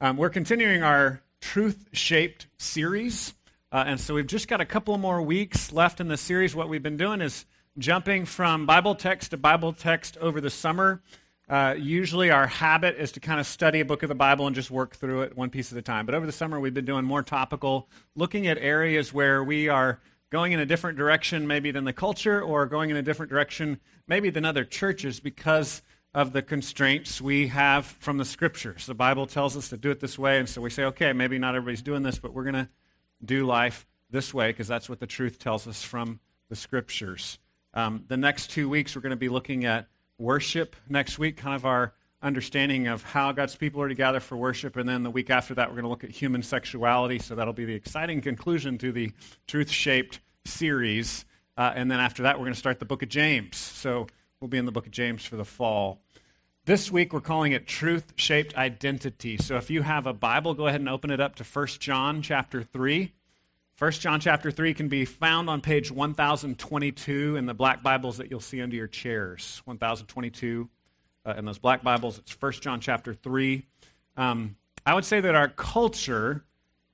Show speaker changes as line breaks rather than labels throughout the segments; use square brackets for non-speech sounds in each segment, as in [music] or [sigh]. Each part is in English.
Um, we're continuing our truth shaped series. Uh, and so we've just got a couple more weeks left in the series. What we've been doing is jumping from Bible text to Bible text over the summer. Uh, usually, our habit is to kind of study a book of the Bible and just work through it one piece at a time. But over the summer, we've been doing more topical, looking at areas where we are going in a different direction, maybe than the culture, or going in a different direction, maybe than other churches, because of the constraints we have from the scriptures. The Bible tells us to do it this way, and so we say, okay, maybe not everybody's doing this, but we're going to do life this way because that's what the truth tells us from the scriptures. Um, the next two weeks, we're going to be looking at worship next week, kind of our understanding of how God's people are to gather for worship. And then the week after that, we're going to look at human sexuality. So that'll be the exciting conclusion to the truth shaped series. Uh, and then after that, we're going to start the book of James. So we'll be in the book of James for the fall. This week, we're calling it truth shaped identity. So if you have a Bible, go ahead and open it up to 1 John chapter 3. 1 John chapter 3 can be found on page 1022 in the black Bibles that you'll see under your chairs. 1022 uh, in those black Bibles. It's 1 John chapter 3. Um, I would say that our culture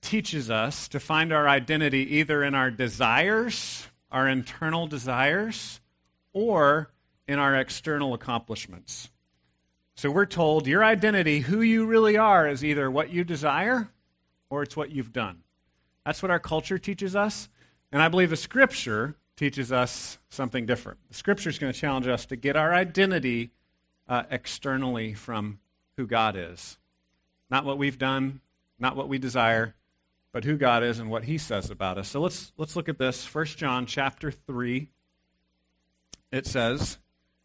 teaches us to find our identity either in our desires, our internal desires, or in our external accomplishments. So we're told your identity, who you really are, is either what you desire or it's what you've done. That's what our culture teaches us. And I believe the scripture teaches us something different. The scripture is going to challenge us to get our identity uh, externally from who God is. Not what we've done, not what we desire, but who God is and what he says about us. So let's let's look at this. 1 John chapter 3. It says,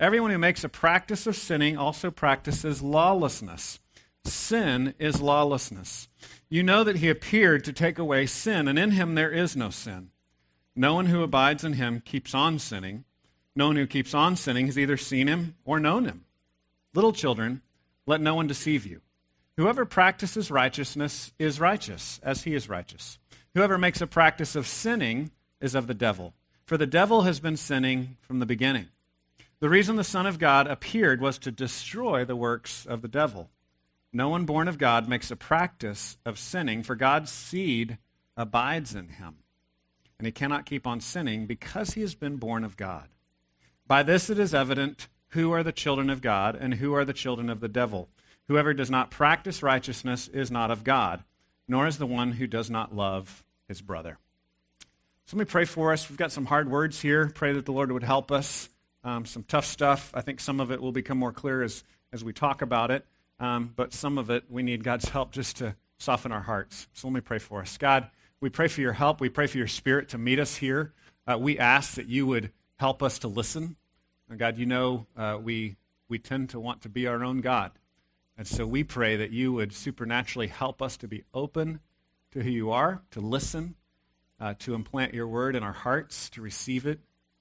Everyone who makes a practice of sinning also practices lawlessness. Sin is lawlessness. You know that he appeared to take away sin, and in him there is no sin. No one who abides in him keeps on sinning. No one who keeps on sinning has either seen him or known him. Little children, let no one deceive you. Whoever practices righteousness is righteous, as he is righteous. Whoever makes a practice of sinning is of the devil, for the devil has been sinning from the beginning. The reason the Son of God appeared was to destroy the works of the devil. No one born of God makes a practice of sinning, for God's seed abides in him and he cannot keep on sinning because he has been born of God. By this it is evident who are the children of God and who are the children of the devil. Whoever does not practice righteousness is not of God, nor is the one who does not love his brother. So let me pray for us. We've got some hard words here. Pray that the Lord would help us. Um, some tough stuff. I think some of it will become more clear as, as we talk about it. Um, but some of it, we need God's [laughs] help just to soften our hearts. So let me pray for us. God, we pray for your help. We pray for your spirit to meet us here. Uh, we ask that you would help us to listen. And God, you know uh, we, we tend to want to be our own God. And so we pray that you would supernaturally help us to be open to who you are, to listen, uh, to implant your word in our hearts, to receive it,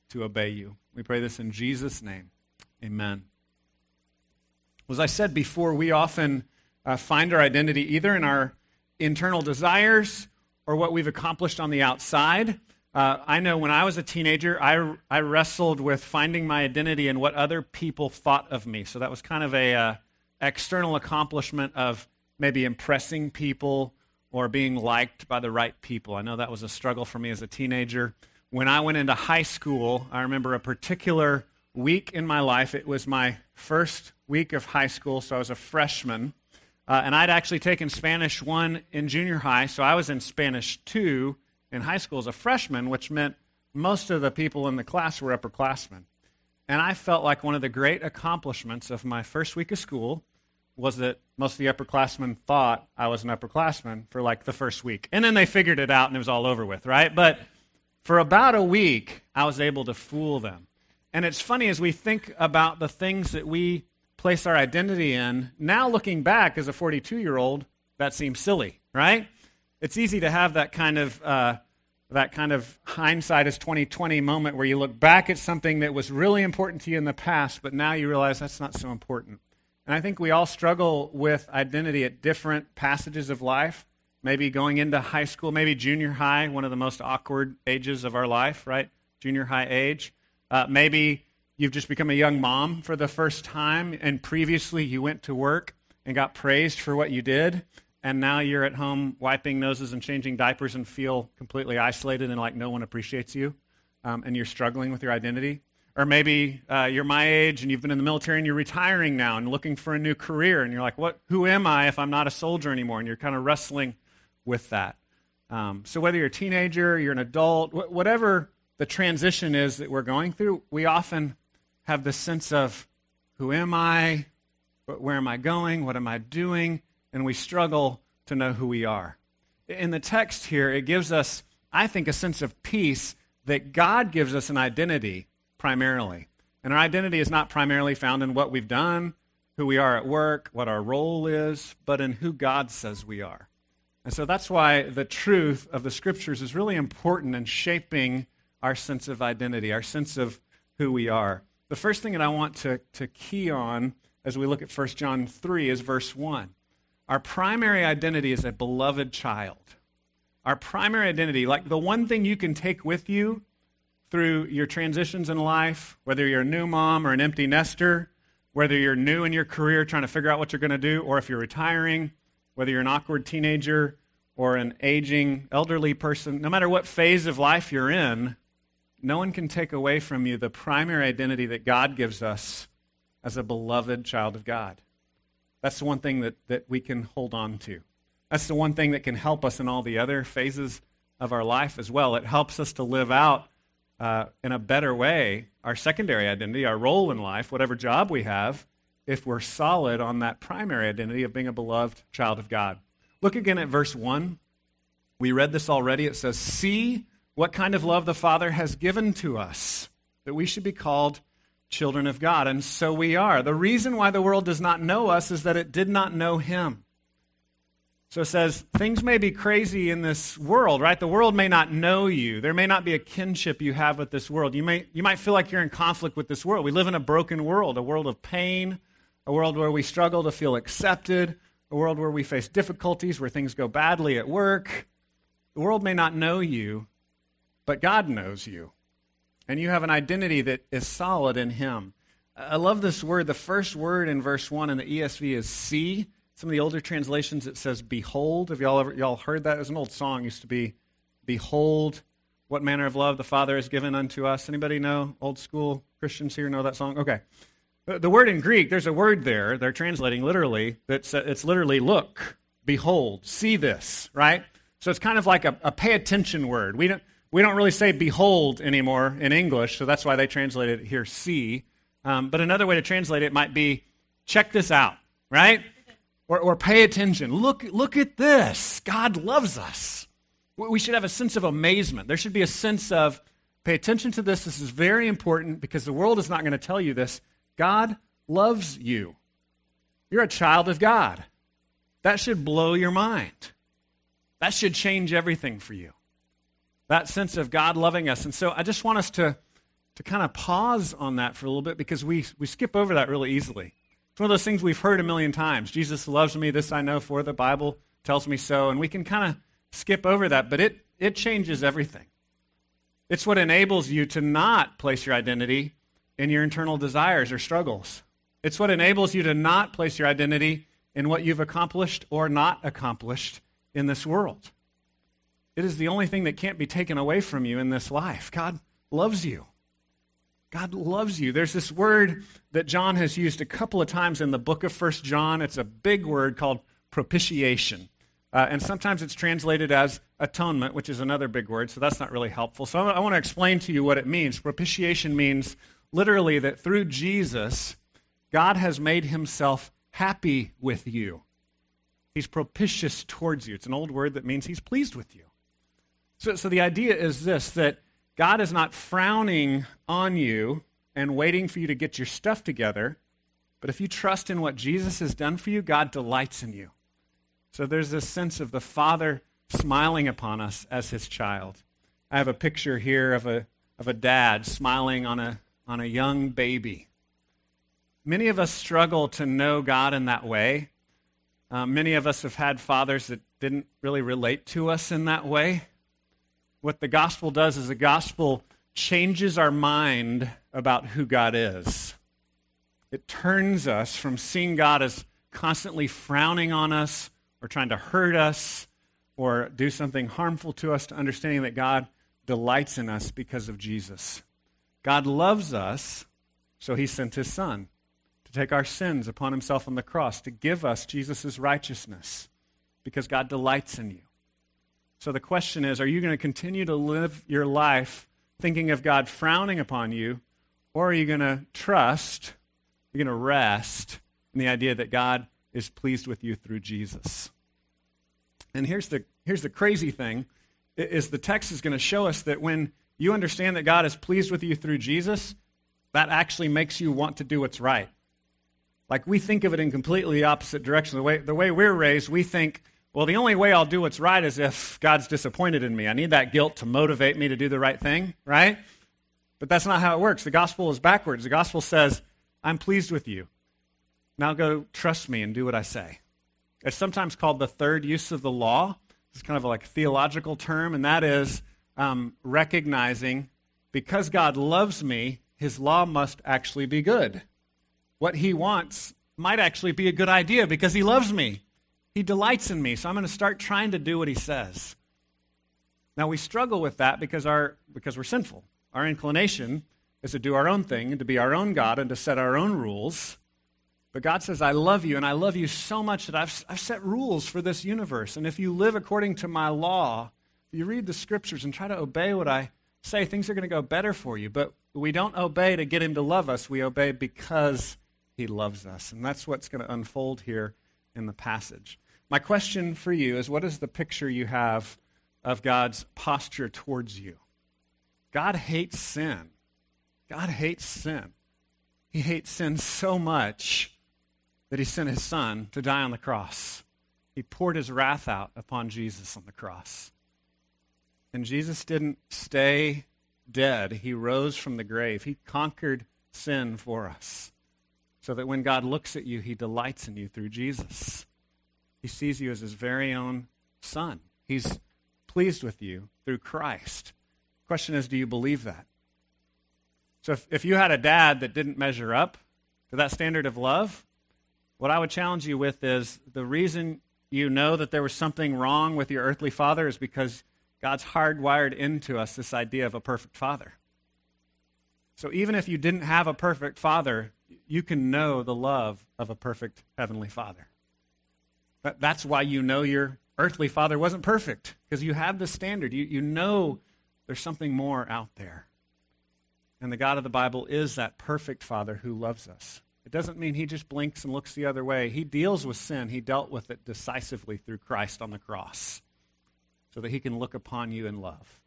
to obey you. We pray this in Jesus' name. Amen. As I said before, we often uh, find our identity either in our internal desires or what we've accomplished on the outside. Uh, I know when I was a teenager, I, I wrestled with finding my identity in what other people thought of me. So that was kind of a uh, external accomplishment of maybe impressing people or being liked by the right people. I know that was a struggle for me as a teenager. When I went into high school, I remember a particular week in my life. It was my first week of high school, so I was a freshman. Uh, and I'd actually taken Spanish 1 in junior high, so I was in Spanish 2 in high school as a freshman, which meant most of the people in the class were upperclassmen. And I felt like one of the great accomplishments of my first week of school was that most of the upperclassmen thought I was an upperclassman for like the first week. And then they figured it out and it was all over with, right? But for about a week, I was able to fool them. And it's funny as we think about the things that we place our identity in, now looking back as a 42 year old, that seems silly, right? It's easy to have that kind of uh, that kind of hindsight is 2020 moment where you look back at something that was really important to you in the past, but now you realize that's not so important. And I think we all struggle with identity at different passages of life. Maybe going into high school, maybe junior high, one of the most awkward ages of our life, right? Junior high age. Uh, maybe you've just become a young mom for the first time, and previously you went to work and got praised for what you did and now you're at home wiping noses and changing diapers and feel completely isolated and like no one appreciates you, um, and you're struggling with your identity. Or maybe uh, you're my age and you've been in the military and you're retiring now and looking for a new career, and you're like, "What? Who am I if I'm not a soldier anymore?" And you're kind of wrestling with that. Um, so whether you're a teenager, you're an adult, wh- whatever the transition is that we're going through, we often have this sense of, "Who am I? Where am I going? What am I doing?" and we struggle to know who we are. In the text here, it gives us, I think, a sense of peace that God gives us an identity primarily. And our identity is not primarily found in what we've done, who we are at work, what our role is, but in who God says we are. And so that's why the truth of the scriptures is really important in shaping our sense of identity, our sense of who we are. The first thing that I want to, to key on as we look at 1 John 3 is verse 1. Our primary identity is a beloved child. Our primary identity, like the one thing you can take with you through your transitions in life, whether you're a new mom or an empty nester, whether you're new in your career trying to figure out what you're going to do, or if you're retiring, whether you're an awkward teenager or an aging elderly person, no matter what phase of life you're in, no one can take away from you the primary identity that God gives us as a beloved child of God. That's the one thing that, that we can hold on to. That's the one thing that can help us in all the other phases of our life as well. It helps us to live out uh, in a better way our secondary identity, our role in life, whatever job we have, if we're solid on that primary identity of being a beloved child of God. Look again at verse 1. We read this already. It says, See what kind of love the Father has given to us, that we should be called children of God. And so we are. The reason why the world does not know us is that it did not know him. So it says, things may be crazy in this world, right? The world may not know you. There may not be a kinship you have with this world. You, may, you might feel like you're in conflict with this world. We live in a broken world, a world of pain, a world where we struggle to feel accepted, a world where we face difficulties, where things go badly at work. The world may not know you, but God knows you and you have an identity that is solid in Him. I love this word. The first word in verse 1 in the ESV is see. Some of the older translations it says behold. Have y'all ever y'all heard that? It was an old song. Used to be behold what manner of love the Father has given unto us. Anybody know old school Christians here know that song? Okay. The word in Greek, there's a word there, they're translating literally, that's it's literally look, behold, see this, right? So it's kind of like a, a pay attention word. We don't we don't really say behold anymore in English, so that's why they translated it here see. Um, but another way to translate it might be check this out, right? Or, or pay attention. Look, look at this. God loves us. We should have a sense of amazement. There should be a sense of pay attention to this. This is very important because the world is not going to tell you this. God loves you. You're a child of God. That should blow your mind. That should change everything for you that sense of God loving us. And so I just want us to, to kind of pause on that for a little bit because we, we skip over that really easily. It's one of those things we've heard a million times. Jesus loves me, this I know, for the Bible tells me so. And we can kind of skip over that, but it, it changes everything. It's what enables you to not place your identity in your internal desires or struggles. It's what enables you to not place your identity in what you've accomplished or not accomplished in this world. It is the only thing that can't be taken away from you in this life. God loves you. God loves you. There's this word that John has used a couple of times in the book of First John. It's a big word called propitiation. Uh, and sometimes it's translated as atonement, which is another big word, so that's not really helpful. So I want to explain to you what it means. Propitiation means literally that through Jesus, God has made himself happy with you. He's propitious towards you. It's an old word that means he's pleased with you. So, so the idea is this that God is not frowning on you and waiting for you to get your stuff together, but if you trust in what Jesus has done for you, God delights in you. So there's this sense of the Father smiling upon us as his child. I have a picture here of a, of a dad smiling on a, on a young baby. Many of us struggle to know God in that way. Uh, many of us have had fathers that didn't really relate to us in that way. What the gospel does is the gospel changes our mind about who God is. It turns us from seeing God as constantly frowning on us or trying to hurt us or do something harmful to us to understanding that God delights in us because of Jesus. God loves us, so he sent his son to take our sins upon himself on the cross, to give us Jesus' righteousness, because God delights in you. So the question is are you going to continue to live your life thinking of God frowning upon you, or are you going to trust, you're going to rest in the idea that God is pleased with you through Jesus? And here's the, here's the crazy thing is the text is going to show us that when you understand that God is pleased with you through Jesus, that actually makes you want to do what's right. Like we think of it in completely opposite direction. The way, the way we're raised, we think, well, the only way I'll do what's right is if God's disappointed in me. I need that guilt to motivate me to do the right thing, right? But that's not how it works. The gospel is backwards. The gospel says, I'm pleased with you. Now go trust me and do what I say. It's sometimes called the third use of the law. It's kind of like a theological term, and that is um, recognizing because God loves me, his law must actually be good. What he wants might actually be a good idea because he loves me. He delights in me, so I'm going to start trying to do what he says. Now we struggle with that because our because we're sinful. Our inclination is to do our own thing and to be our own God and to set our own rules. But God says, I love you, and I love you so much that I've, I've set rules for this universe. And if you live according to my law, you read the scriptures and try to obey what I say, things are going to go better for you. But we don't obey to get him to love us, we obey because he loves us. And that's what's going to unfold here in the passage. My question for you is what is the picture you have of God's posture towards you? God hates sin. God hates sin. He hates sin so much that he sent his son to die on the cross. He poured his wrath out upon Jesus on the cross. And Jesus didn't stay dead, he rose from the grave. He conquered sin for us. So that when God looks at you, he delights in you through Jesus. He sees you as his very own son. He's pleased with you through Christ. Question is, do you believe that? So if, if you had a dad that didn't measure up to that standard of love, what I would challenge you with is the reason you know that there was something wrong with your earthly father is because God's hardwired into us this idea of a perfect father. So even if you didn't have a perfect father, you can know the love of a perfect heavenly father. But that's why you know your earthly father wasn't perfect, because you have the standard. You, you know there's something more out there. And the God of the Bible is that perfect father who loves us. It doesn't mean he just blinks and looks the other way. He deals with sin. He dealt with it decisively through Christ on the cross so that he can look upon you in love.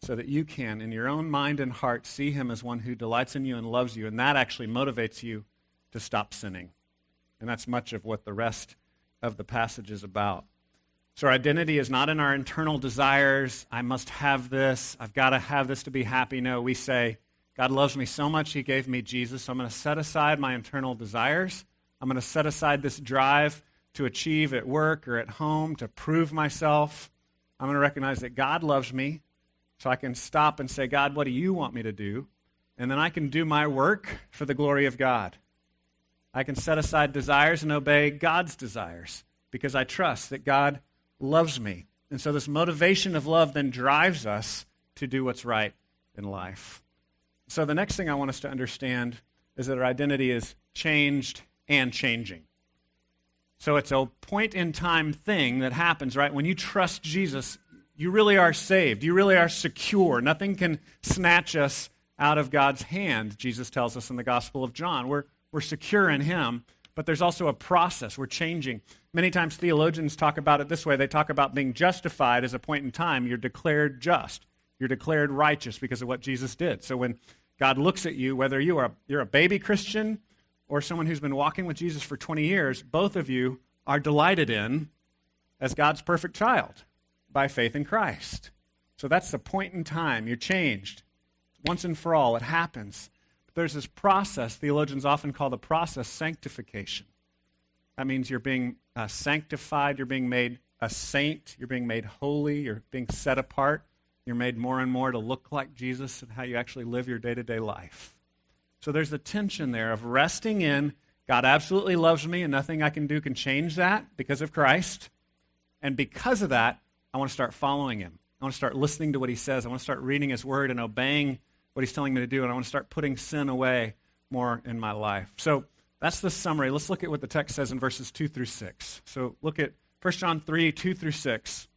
So that you can, in your own mind and heart, see him as one who delights in you and loves you. And that actually motivates you to stop sinning. And that's much of what the rest of the passage is about. So our identity is not in our internal desires. I must have this. I've got to have this to be happy. No, we say, God loves me so much, He gave me Jesus. So I'm going to set aside my internal desires. I'm going to set aside this drive to achieve at work or at home, to prove myself. I'm going to recognize that God loves me, so I can stop and say, God, what do you want me to do? And then I can do my work for the glory of God. I can set aside desires and obey God's desires because I trust that God loves me. And so this motivation of love then drives us to do what's right in life. So the next thing I want us to understand is that our identity is changed and changing. So it's a point in time thing that happens, right? When you trust Jesus, you really are saved. You really are secure. Nothing can snatch us out of God's hand, Jesus tells us in the Gospel of John. We're, we're secure in Him, but there's also a process. We're changing. Many times theologians talk about it this way they talk about being justified as a point in time. You're declared just. You're declared righteous because of what Jesus did. So when God looks at you, whether you are you're a baby Christian or someone who's been walking with Jesus for 20 years, both of you are delighted in as God's perfect child. By faith in Christ. So that's the point in time. You're changed. Once and for all, it happens. But there's this process, theologians often call the process sanctification. That means you're being uh, sanctified, you're being made a saint, you're being made holy, you're being set apart, you're made more and more to look like Jesus and how you actually live your day to day life. So there's a tension there of resting in God absolutely loves me and nothing I can do can change that because of Christ. And because of that, I want to start following him. I want to start listening to what he says. I want to start reading his word and obeying what he's telling me to do. And I want to start putting sin away more in my life. So that's the summary. Let's look at what the text says in verses 2 through 6. So look at 1 John 3 2 through 6.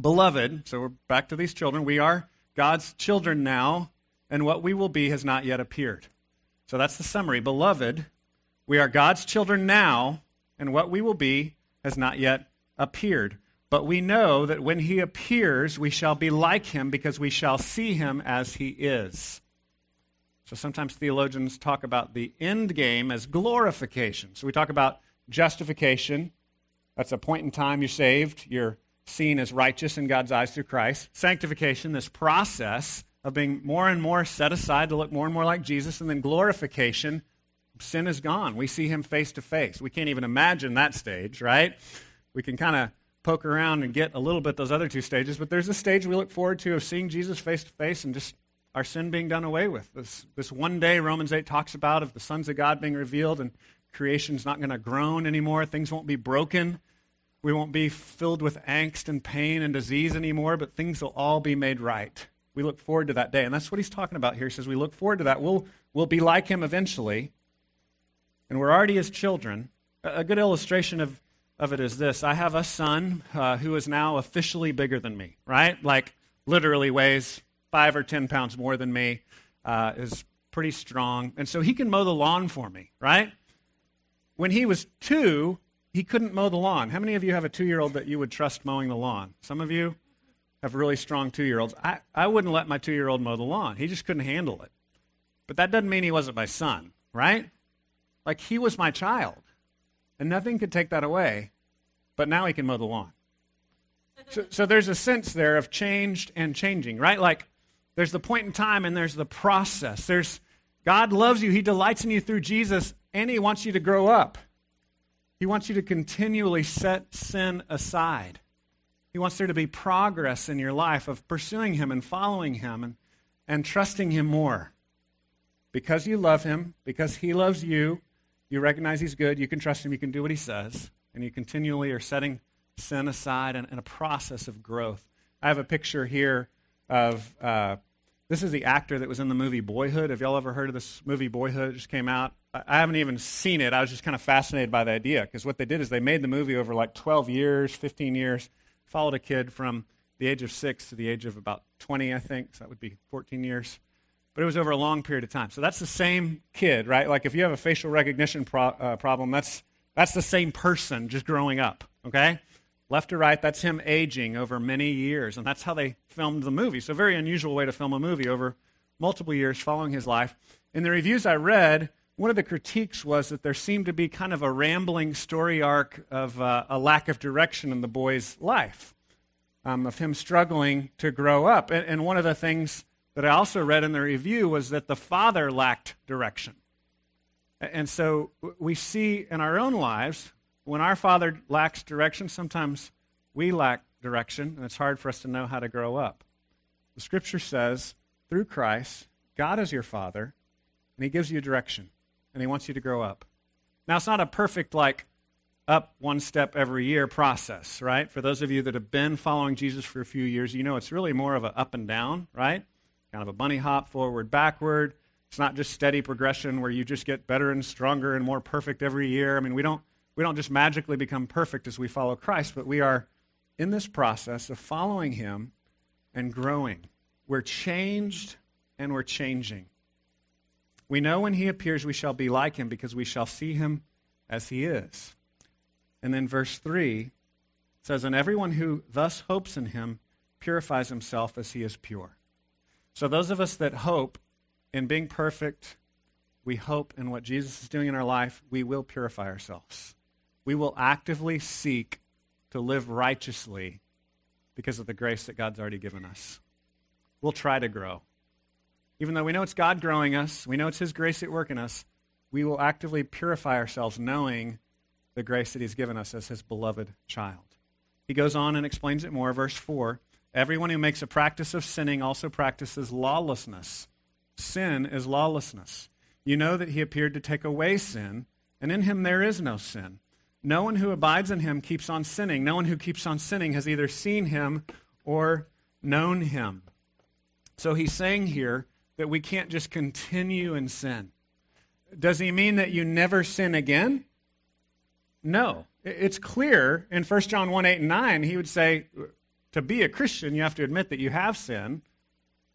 Beloved, so we're back to these children. We are God's children now, and what we will be has not yet appeared. So that's the summary. Beloved, we are God's children now, and what we will be has not yet appeared. But we know that when he appears, we shall be like him because we shall see him as he is. So sometimes theologians talk about the end game as glorification. So we talk about justification. That's a point in time you're saved. You're seen as righteous in God's eyes through Christ. Sanctification, this process of being more and more set aside to look more and more like Jesus. And then glorification, sin is gone. We see him face to face. We can't even imagine that stage, right? We can kind of poke around and get a little bit those other two stages, but there's a stage we look forward to of seeing Jesus face to face and just our sin being done away with. This, this one day Romans 8 talks about of the sons of God being revealed and creation's not going to groan anymore. Things won't be broken. We won't be filled with angst and pain and disease anymore, but things will all be made right. We look forward to that day. And that's what he's talking about here. He says we look forward to that. We'll, we'll be like him eventually. And we're already his children. A good illustration of, of it is this I have a son uh, who is now officially bigger than me, right? Like literally weighs five or 10 pounds more than me, uh, is pretty strong. And so he can mow the lawn for me, right? When he was two, he couldn't mow the lawn. How many of you have a two year old that you would trust mowing the lawn? Some of you have really strong two year olds. I, I wouldn't let my two year old mow the lawn. He just couldn't handle it. But that doesn't mean he wasn't my son, right? Like he was my child. And nothing could take that away. But now he can mow the lawn. So, so there's a sense there of changed and changing, right? Like there's the point in time and there's the process. There's God loves you, He delights in you through Jesus, and He wants you to grow up. He wants you to continually set sin aside. He wants there to be progress in your life of pursuing Him and following Him and, and trusting Him more. Because you love Him, because He loves you, you recognize He's good, you can trust Him, you can do what He says, and you continually are setting sin aside and, and a process of growth. I have a picture here of uh, this is the actor that was in the movie Boyhood. Have y'all ever heard of this movie Boyhood? It just came out. I haven't even seen it. I was just kind of fascinated by the idea because what they did is they made the movie over like 12 years, 15 years, followed a kid from the age of six to the age of about 20, I think. So that would be 14 years. But it was over a long period of time. So that's the same kid, right? Like if you have a facial recognition pro- uh, problem, that's, that's the same person just growing up, okay? left to right, that's him aging over many years. And that's how they filmed the movie. So, very unusual way to film a movie over multiple years following his life. In the reviews I read, one of the critiques was that there seemed to be kind of a rambling story arc of uh, a lack of direction in the boy's life, um, of him struggling to grow up. And, and one of the things that I also read in the review was that the father lacked direction. And so we see in our own lives when our Father lacks direction, sometimes we lack direction, and it's hard for us to know how to grow up. The Scripture says, through Christ, God is your Father, and He gives you direction, and He wants you to grow up. Now, it's not a perfect, like, up one step every year process, right? For those of you that have been following Jesus for a few years, you know it's really more of an up and down, right? Kind of a bunny hop, forward, backward. It's not just steady progression where you just get better and stronger and more perfect every year. I mean, we don't we don't just magically become perfect as we follow Christ, but we are in this process of following Him and growing. We're changed and we're changing. We know when He appears, we shall be like Him because we shall see Him as He is. And then verse 3 says, And everyone who thus hopes in Him purifies himself as He is pure. So those of us that hope in being perfect, we hope in what Jesus is doing in our life, we will purify ourselves we will actively seek to live righteously because of the grace that God's already given us. We'll try to grow. Even though we know it's God growing us, we know it's His grace at work in us, we will actively purify ourselves knowing the grace that He's given us as His beloved child. He goes on and explains it more. Verse 4 Everyone who makes a practice of sinning also practices lawlessness. Sin is lawlessness. You know that He appeared to take away sin, and in Him there is no sin. No one who abides in Him keeps on sinning. No one who keeps on sinning has either seen Him or known Him. So he's saying here that we can't just continue in sin. Does he mean that you never sin again? No. It's clear in 1 John 1 8 and 9, he would say, to be a Christian, you have to admit that you have sin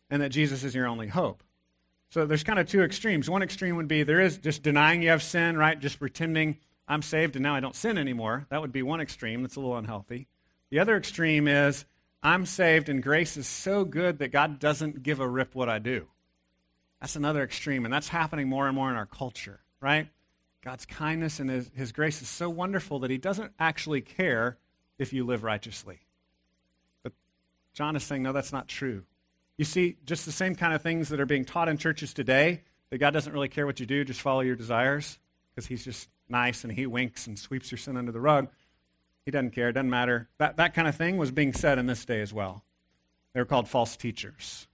and that Jesus is your only hope. So there's kind of two extremes. One extreme would be there is just denying you have sin, right? Just pretending I'm saved and now I don't sin anymore. That would be one extreme. That's a little unhealthy. The other extreme is I'm saved and grace is so good that God doesn't give a rip what I do. That's another extreme, and that's happening more and more in our culture, right? God's kindness and his, his grace is so wonderful that he doesn't actually care if you live righteously. But John is saying, no, that's not true. You see, just the same kind of things that are being taught in churches today, that God doesn't really care what you do, just follow your desires, because he's just nice and he winks and sweeps your sin under the rug. He doesn't care, it doesn't matter. That, that kind of thing was being said in this day as well. They were called false teachers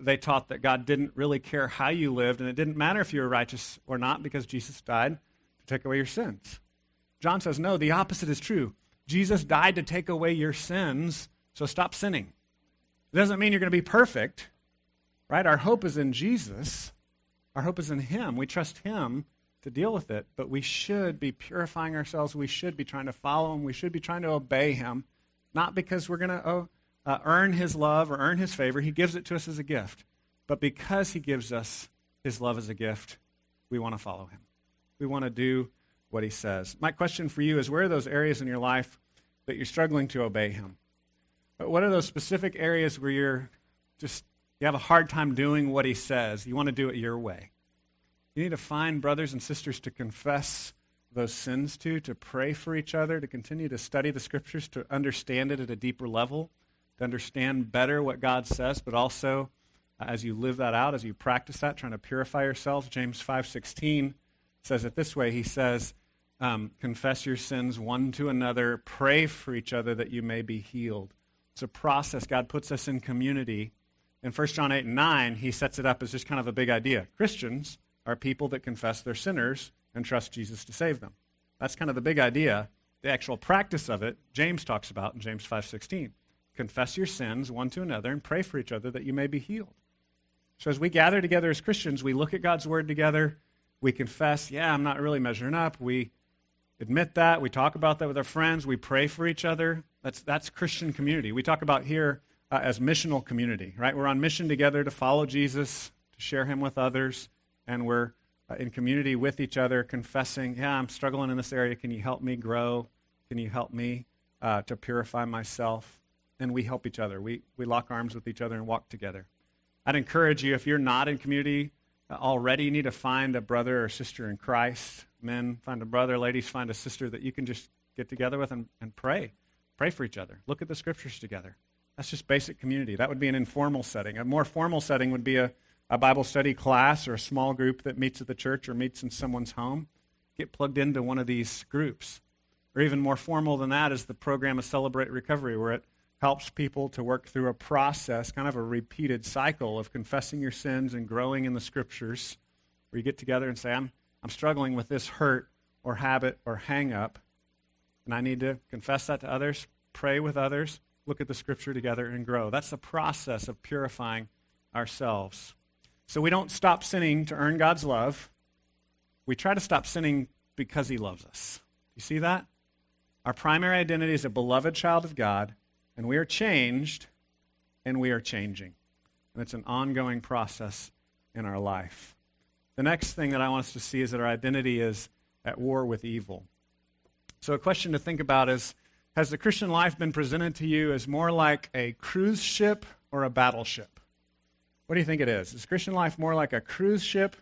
they taught that God didn't really care how you lived, and it didn't matter if you were righteous or not because Jesus died to take away your sins. John says, no, the opposite is true. Jesus died to take away your sins, so stop sinning. It doesn't mean you're going to be perfect, right? Our hope is in Jesus. Our hope is in Him. We trust Him to deal with it, but we should be purifying ourselves. We should be trying to follow Him. We should be trying to obey Him, not because we're going to oh, uh, earn his love or earn his favor. He gives it to us as a gift. But because he gives us his love as a gift, we want to follow him. We want to do what he says. My question for you is where are those areas in your life that you're struggling to obey him? What are those specific areas where you're just, you have a hard time doing what he says? You want to do it your way. You need to find brothers and sisters to confess those sins to, to pray for each other, to continue to study the scriptures, to understand it at a deeper level to understand better what God says, but also uh, as you live that out, as you practice that, trying to purify yourselves. James 5.16 says it this way. He says, um, confess your sins one to another, pray for each other that you may be healed. It's a process. God puts us in community. In 1 John 8 and 9, he sets it up as just kind of a big idea. Christians are people that confess their sinners and trust Jesus to save them. That's kind of the big idea. The actual practice of it, James talks about in James 5.16 confess your sins one to another, and pray for each other that you may be healed. So as we gather together as Christians, we look at God's word together. We confess, yeah, I'm not really measuring up. We admit that. We talk about that with our friends. We pray for each other. That's, that's Christian community. We talk about here uh, as missional community, right? We're on mission together to follow Jesus, to share him with others, and we're uh, in community with each other, confessing, yeah, I'm struggling in this area. Can you help me grow? Can you help me uh, to purify myself? And we help each other. We, we lock arms with each other and walk together. I'd encourage you, if you're not in community uh, already, you need to find a brother or sister in Christ. Men, find a brother. Ladies, find a sister that you can just get together with and, and pray. Pray for each other. Look at the scriptures together. That's just basic community. That would be an informal setting. A more formal setting would be a, a Bible study class or a small group that meets at the church or meets in someone's home. Get plugged into one of these groups. Or even more formal than that is the program of Celebrate Recovery, where it helps people to work through a process, kind of a repeated cycle of confessing your sins and growing in the scriptures, where you get together and say, I'm, I'm struggling with this hurt or habit or hang up, and I need to confess that to others, pray with others, look at the scripture together, and grow. That's the process of purifying ourselves. So we don't stop sinning to earn God's love. We try to stop sinning because He loves us. You see that? Our primary identity is a beloved child of God and we are changed, and we are changing. And it's an ongoing process in our life. The next thing that I want us to see is that our identity is at war with evil. So, a question to think about is Has the Christian life been presented to you as more like a cruise ship or a battleship? What do you think it is? Is Christian life more like a cruise ship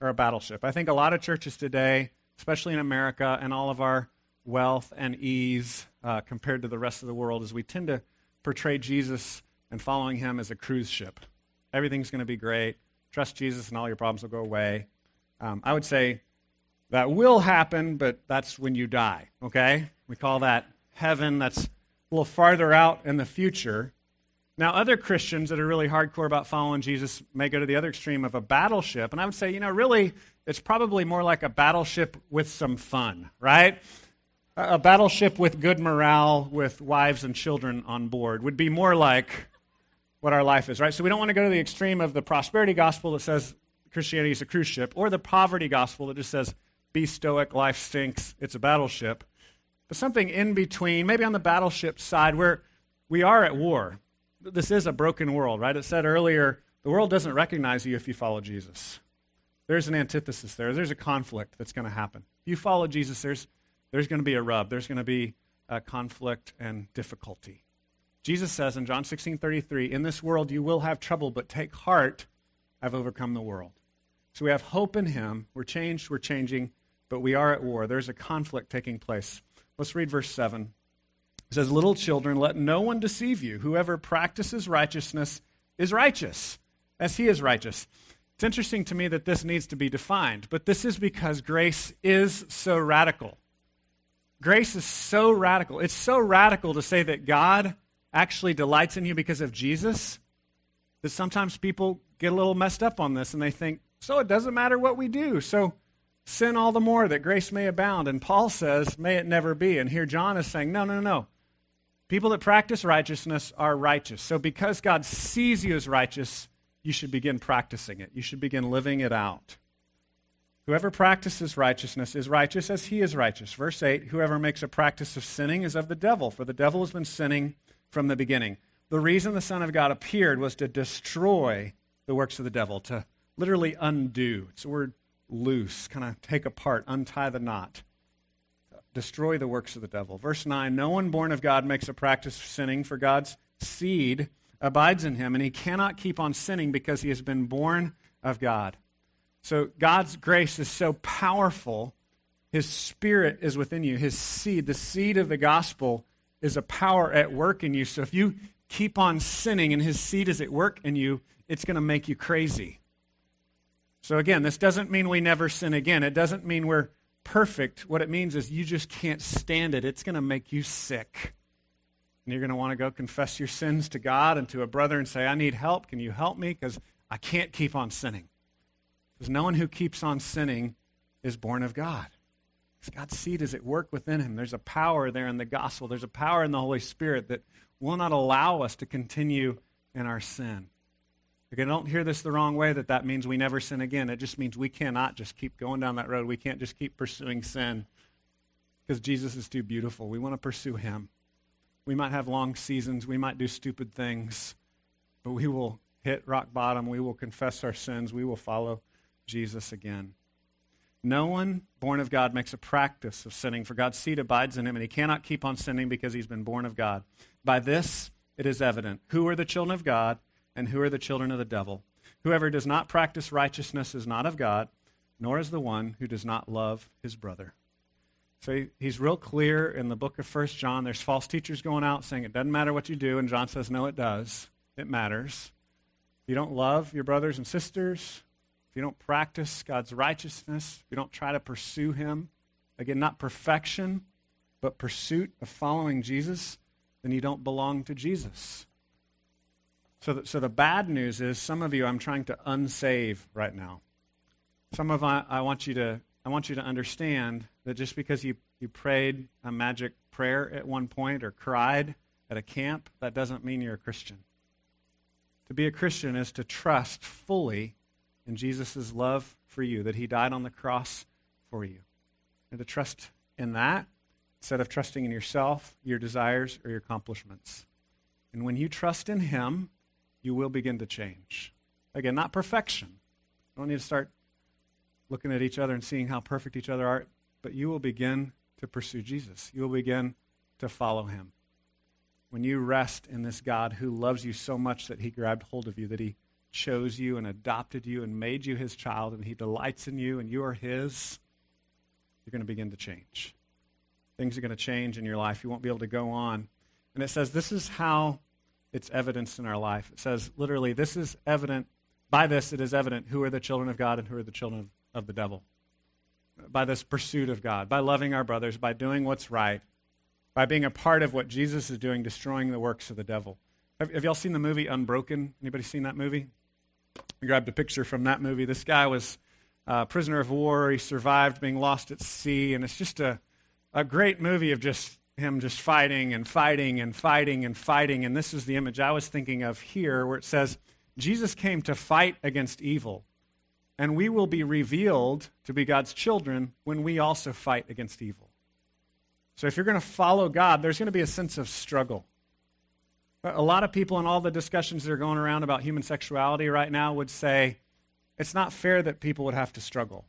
or a battleship? I think a lot of churches today, especially in America and all of our wealth and ease uh, compared to the rest of the world is we tend to portray Jesus and following him as a cruise ship. Everything's going to be great. Trust Jesus and all your problems will go away. Um, I would say that will happen, but that's when you die, okay? We call that heaven. That's a little farther out in the future. Now, other Christians that are really hardcore about following Jesus may go to the other extreme of a battleship. And I would say, you know, really, it's probably more like a battleship with some fun, right? A battleship with good morale, with wives and children on board, would be more like what our life is, right? So we don't want to go to the extreme of the prosperity gospel that says Christianity is a cruise ship, or the poverty gospel that just says, be stoic, life stinks, it's a battleship. But something in between, maybe on the battleship side, where we are at war this is a broken world, right? It said earlier, the world doesn't recognize you if you follow Jesus. There's an antithesis there. There's a conflict that's going to happen. If you follow Jesus, there's, there's going to be a rub. There's going to be a conflict and difficulty. Jesus says in John 16 33, In this world you will have trouble, but take heart, I've overcome the world. So we have hope in Him. We're changed, we're changing, but we are at war. There's a conflict taking place. Let's read verse 7. It says, Little children, let no one deceive you. Whoever practices righteousness is righteous, as he is righteous. It's interesting to me that this needs to be defined, but this is because grace is so radical. Grace is so radical. It's so radical to say that God actually delights in you because of Jesus that sometimes people get a little messed up on this and they think, so it doesn't matter what we do. So sin all the more that grace may abound. And Paul says, may it never be. And here John is saying, no, no, no. People that practice righteousness are righteous. So because God sees you as righteous, you should begin practicing it. You should begin living it out. Whoever practices righteousness is righteous as he is righteous. Verse 8 Whoever makes a practice of sinning is of the devil, for the devil has been sinning from the beginning. The reason the Son of God appeared was to destroy the works of the devil, to literally undo. It's the word loose, kind of take apart, untie the knot destroy the works of the devil. Verse 9 No one born of God makes a practice of sinning, for God's seed abides in him, and he cannot keep on sinning because he has been born of God. So God's grace is so powerful. His spirit is within you. His seed, the seed of the gospel, is a power at work in you. So if you keep on sinning and his seed is at work in you, it's going to make you crazy. So again, this doesn't mean we never sin again. It doesn't mean we're perfect, what it means is you just can't stand it. It's going to make you sick. And you're going to want to go confess your sins to God and to a brother and say, I need help. Can you help me? Because I can't keep on sinning. Because no one who keeps on sinning is born of God. God's seed is at work within him. There's a power there in the gospel, there's a power in the Holy Spirit that will not allow us to continue in our sin. Again, don't hear this the wrong way that that means we never sin again. It just means we cannot just keep going down that road. We can't just keep pursuing sin because Jesus is too beautiful. We want to pursue him. We might have long seasons. We might do stupid things, but we will hit rock bottom. We will confess our sins. We will follow Jesus again. No one born of God makes a practice of sinning, for God's seed abides in him, and he cannot keep on sinning because he's been born of God. By this it is evident who are the children of God and who are the children of the devil. Whoever does not practice righteousness is not of God, nor is the one who does not love his brother. So he's real clear in the book of First John. There's false teachers going out saying it doesn't matter what you do, and John says, no, it does. It matters. You don't love your brothers and sisters, you don't practice God's righteousness, if you don't try to pursue him, again, not perfection, but pursuit of following Jesus, then you don't belong to Jesus. So the, so the bad news is some of you I'm trying to unsave right now. Some of I, I want you to I want you to understand that just because you, you prayed a magic prayer at one point or cried at a camp, that doesn't mean you're a Christian. To be a Christian is to trust fully in Jesus' love for you, that he died on the cross for you. And to trust in that instead of trusting in yourself, your desires, or your accomplishments. And when you trust in him, you will begin to change. Again, not perfection. You don't need to start looking at each other and seeing how perfect each other are, but you will begin to pursue Jesus. You will begin to follow him. When you rest in this God who loves you so much that he grabbed hold of you, that he chose you and adopted you and made you his child, and he delights in you and you are his, you're going to begin to change. Things are going to change in your life. You won't be able to go on. And it says this is how it's evidenced in our life. It says literally, this is evident, by this it is evident who are the children of God and who are the children of, the devil. By this pursuit of God, by loving our brothers, by doing what's right, by being a part of what Jesus is doing, destroying the works of the devil. Have, have y'all seen the movie Unbroken? Anybody seen that movie? I grabbed a picture from that movie. This guy was a prisoner of war. He survived being lost at sea, and it's just a, a great movie of just him just fighting and fighting and fighting and fighting. And this is the image I was thinking of here, where it says, Jesus came to fight against evil, and we will be revealed to be God's children when we also fight against evil. So if you're going to follow God, there's going to be a sense of struggle. A lot of people in all the discussions that are going around about human sexuality right now would say it's not fair that people would have to struggle.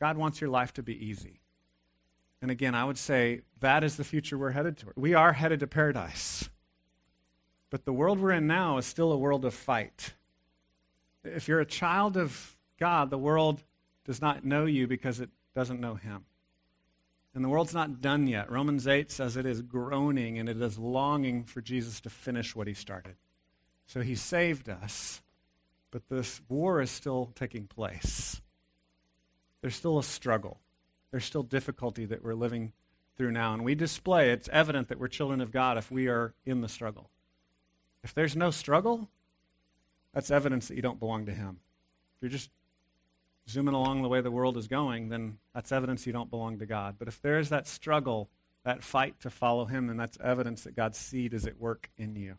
God wants your life to be easy. And again, I would say that is the future we're headed toward. We are headed to paradise. But the world we're in now is still a world of fight. If you're a child of God, the world does not know you because it doesn't know Him. And the world's not done yet. Romans 8 says it is groaning and it is longing for Jesus to finish what He started. So He saved us, but this war is still taking place. There's still a struggle there's still difficulty that we're living through now. And we display, it's evident that we're children of God if we are in the struggle. If there's no struggle, that's evidence that you don't belong to Him. You're just zooming along the way the world is going, then that's evidence you don't belong to God. But if there is that struggle, that fight to follow Him, then that's evidence that God's seed is at work in you.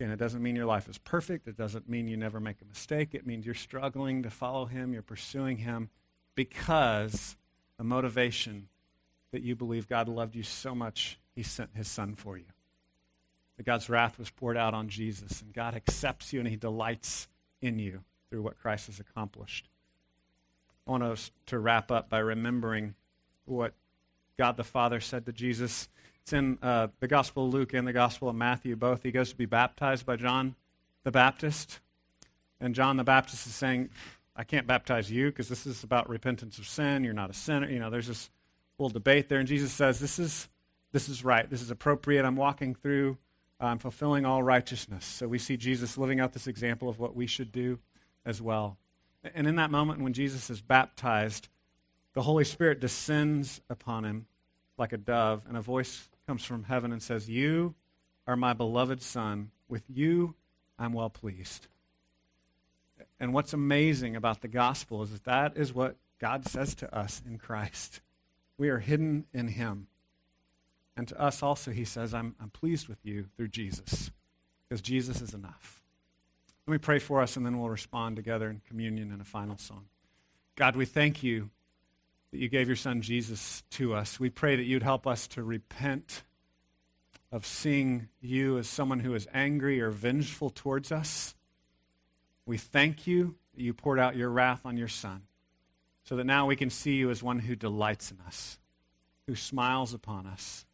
And it doesn't mean your life is perfect. It doesn't mean you never make a mistake. It means you're struggling to follow Him, you're pursuing Him because the motivation that you believe God loved you so much, he sent his son for you. That God's wrath was poured out on Jesus, and God accepts you and he delights in you through what Christ has accomplished. Want us to wrap up by remembering what God the Father said to Jesus. It's in uh, the Gospel of Luke and the Gospel of Matthew, both. He goes to be baptized by John the Baptist. And John the Baptist is saying, I can't baptize you because this is about repentance of sin. You're not a sinner. You know, there's this little debate there. And Jesus says, This is, this is right. This is appropriate. I'm walking through, I'm fulfilling all righteousness. So we see Jesus living out this example of what we should do as well. And in that moment when Jesus is baptized, the Holy Spirit descends upon him like a dove, and a voice comes from heaven and says, You are my beloved Son. With you I'm well pleased. And what's amazing about the gospel is that that is what God says to us in Christ. We are hidden in Him. And to us also, He says, I'm, I'm pleased with you through Jesus, because Jesus is enough. Let me pray for us, and then we'll respond together in communion in a final song. God, we thank you that you gave your Son Jesus to us. We pray that you'd help us to repent of seeing you as someone who is angry or vengeful towards us we thank you that you poured out your wrath on your Son, so that now we can see you as one who delights in us, who smiles upon us,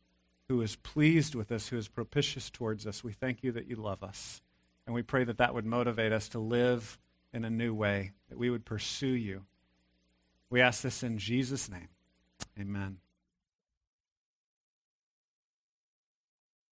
who is pleased with us, who is propitious towards us. We thank you that you love us. And we pray that that would motivate us to live in a new way, that we would pursue you. We ask this in Jesus' name. Amen.